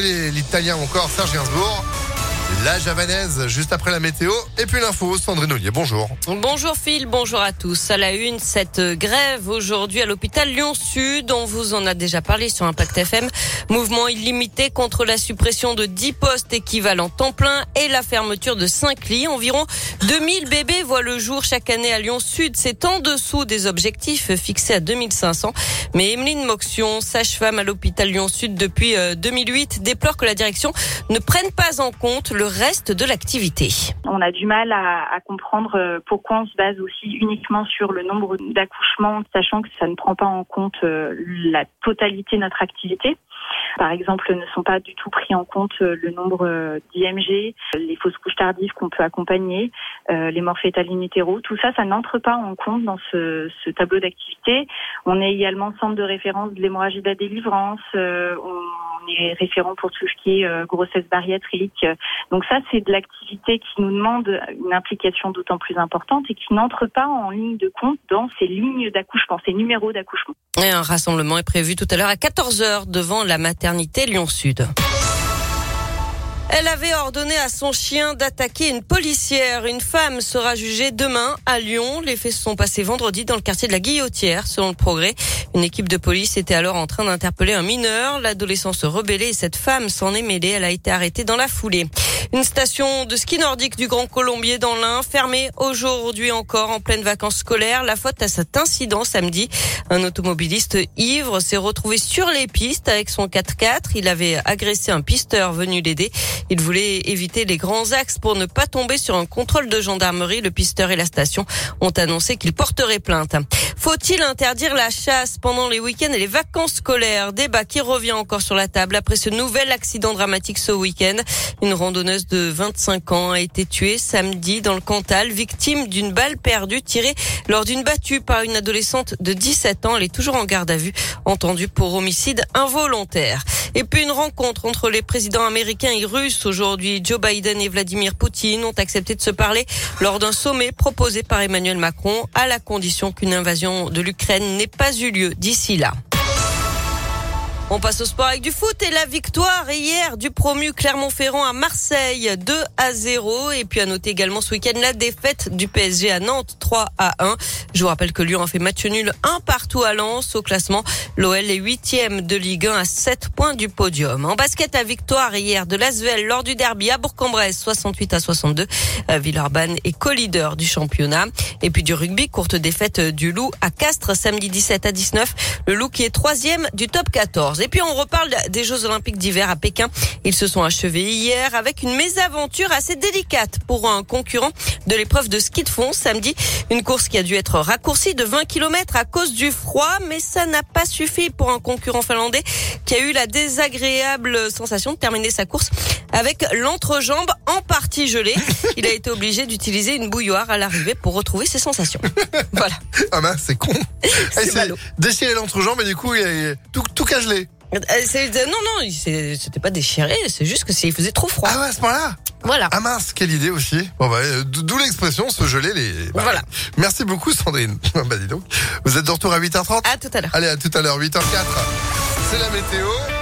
l'italien encore Serge Gainsbourg. La javanaise, juste après la météo. Et puis l'info, Sandrine Ollier, bonjour. Bonjour Phil, bonjour à tous. À la une, cette grève aujourd'hui à l'hôpital Lyon-Sud. On vous en a déjà parlé sur Impact FM. Mouvement illimité contre la suppression de 10 postes équivalents temps plein et la fermeture de 5 lits. Environ 2000 bébés voient le jour chaque année à Lyon-Sud. C'est en dessous des objectifs fixés à 2500. Mais Emeline Moxion, sage-femme à l'hôpital Lyon-Sud depuis 2008, euh, déplore que la direction ne prenne pas en compte le reste de l'activité. On a du mal à, comprendre euh, pourquoi on se base aussi uniquement sur le nombre d'accouchements, sachant que ça ne prend pas en compte euh, la totalité de notre activité. Par exemple, ne sont pas du tout pris en compte euh, le nombre d'IMG, les fausses couches tardives qu'on peut accompagner, les morts fétales Tout ça, ça n'entre pas en compte dans ce, ce tableau d'activité. On est également centre de référence de l'hémorragie de la délivrance. on est référent pour tout ce qui est euh, grossesse bariatrique. Donc ça, c'est de l'activité qui nous demande une implication d'autant plus importante et qui n'entre pas en ligne de compte dans ces lignes d'accouchement, ces numéros d'accouchement. Et un rassemblement est prévu tout à l'heure à 14h devant la maternité Lyon-Sud. Elle avait ordonné à son chien d'attaquer une policière. Une femme sera jugée demain à Lyon. Les faits se sont passés vendredi dans le quartier de la Guillotière, selon le progrès. Une équipe de police était alors en train d'interpeller un mineur. L'adolescent se rebellait et cette femme s'en est mêlée. Elle a été arrêtée dans la foulée. Une station de ski nordique du Grand Colombier dans l'Ain, fermée aujourd'hui encore en pleine vacances scolaires. La faute à cet incident samedi. Un automobiliste ivre s'est retrouvé sur les pistes avec son 4x4. Il avait agressé un pisteur venu l'aider. Il voulait éviter les grands axes pour ne pas tomber sur un contrôle de gendarmerie. Le pisteur et la station ont annoncé qu'ils porteraient plainte. Faut-il interdire la chasse pendant les week-ends et les vacances scolaires? Débat qui revient encore sur la table après ce nouvel accident dramatique ce week-end. Une randonneuse de 25 ans a été tuée samedi dans le Cantal, victime d'une balle perdue tirée lors d'une battue par une adolescente de 17 ans. Elle est toujours en garde à vue, entendue pour homicide involontaire. Et puis une rencontre entre les présidents américains et russes aujourd'hui. Joe Biden et Vladimir Poutine ont accepté de se parler lors d'un sommet proposé par Emmanuel Macron à la condition qu'une invasion de l'Ukraine n'ait pas eu lieu d'ici là. On passe au sport avec du foot et la victoire hier du promu Clermont-Ferrand à Marseille 2 à 0 et puis à noter également ce week-end la défaite du PSG à Nantes 3 à 1. Je vous rappelle que Lyon a fait match nul un partout à Lens au classement. L'OL est huitième de Ligue 1 à 7 points du podium. En basket, la victoire hier de l'Asvel lors du derby à Bourg-en-Bresse 68 à 62. Euh, Villeurbanne est co-leader du championnat. Et puis du rugby, courte défaite du Loup à Castres samedi 17 à 19. Le Loup qui est troisième du top 14. Et puis on reparle des Jeux Olympiques d'hiver à Pékin. Ils se sont achevés hier avec une mésaventure assez délicate pour un concurrent de l'épreuve de ski de fond samedi. Une course qui a dû être raccourcie de 20 km à cause du froid, mais ça n'a pas suffi pour un concurrent finlandais qui a eu la désagréable sensation de terminer sa course avec l'entrejambe en partie gelée. Il a été obligé d'utiliser une bouilloire à l'arrivée pour retrouver ses sensations. Voilà. Ah mince, c'est con. C'est déchiré l'entrejambe et du coup, il a tout, tout gelé. Euh, non, non, c'était pas déchiré, c'est juste que il faisait trop froid. Ah ouais, à ce moment-là Voilà. Ah mince, quelle idée aussi. Bon bah, d'où l'expression se geler les. Bah, voilà. Merci beaucoup Sandrine. bah dis donc. Vous êtes de retour à 8h30 À tout à l'heure. Allez, à tout à l'heure, 8h04. C'est la météo.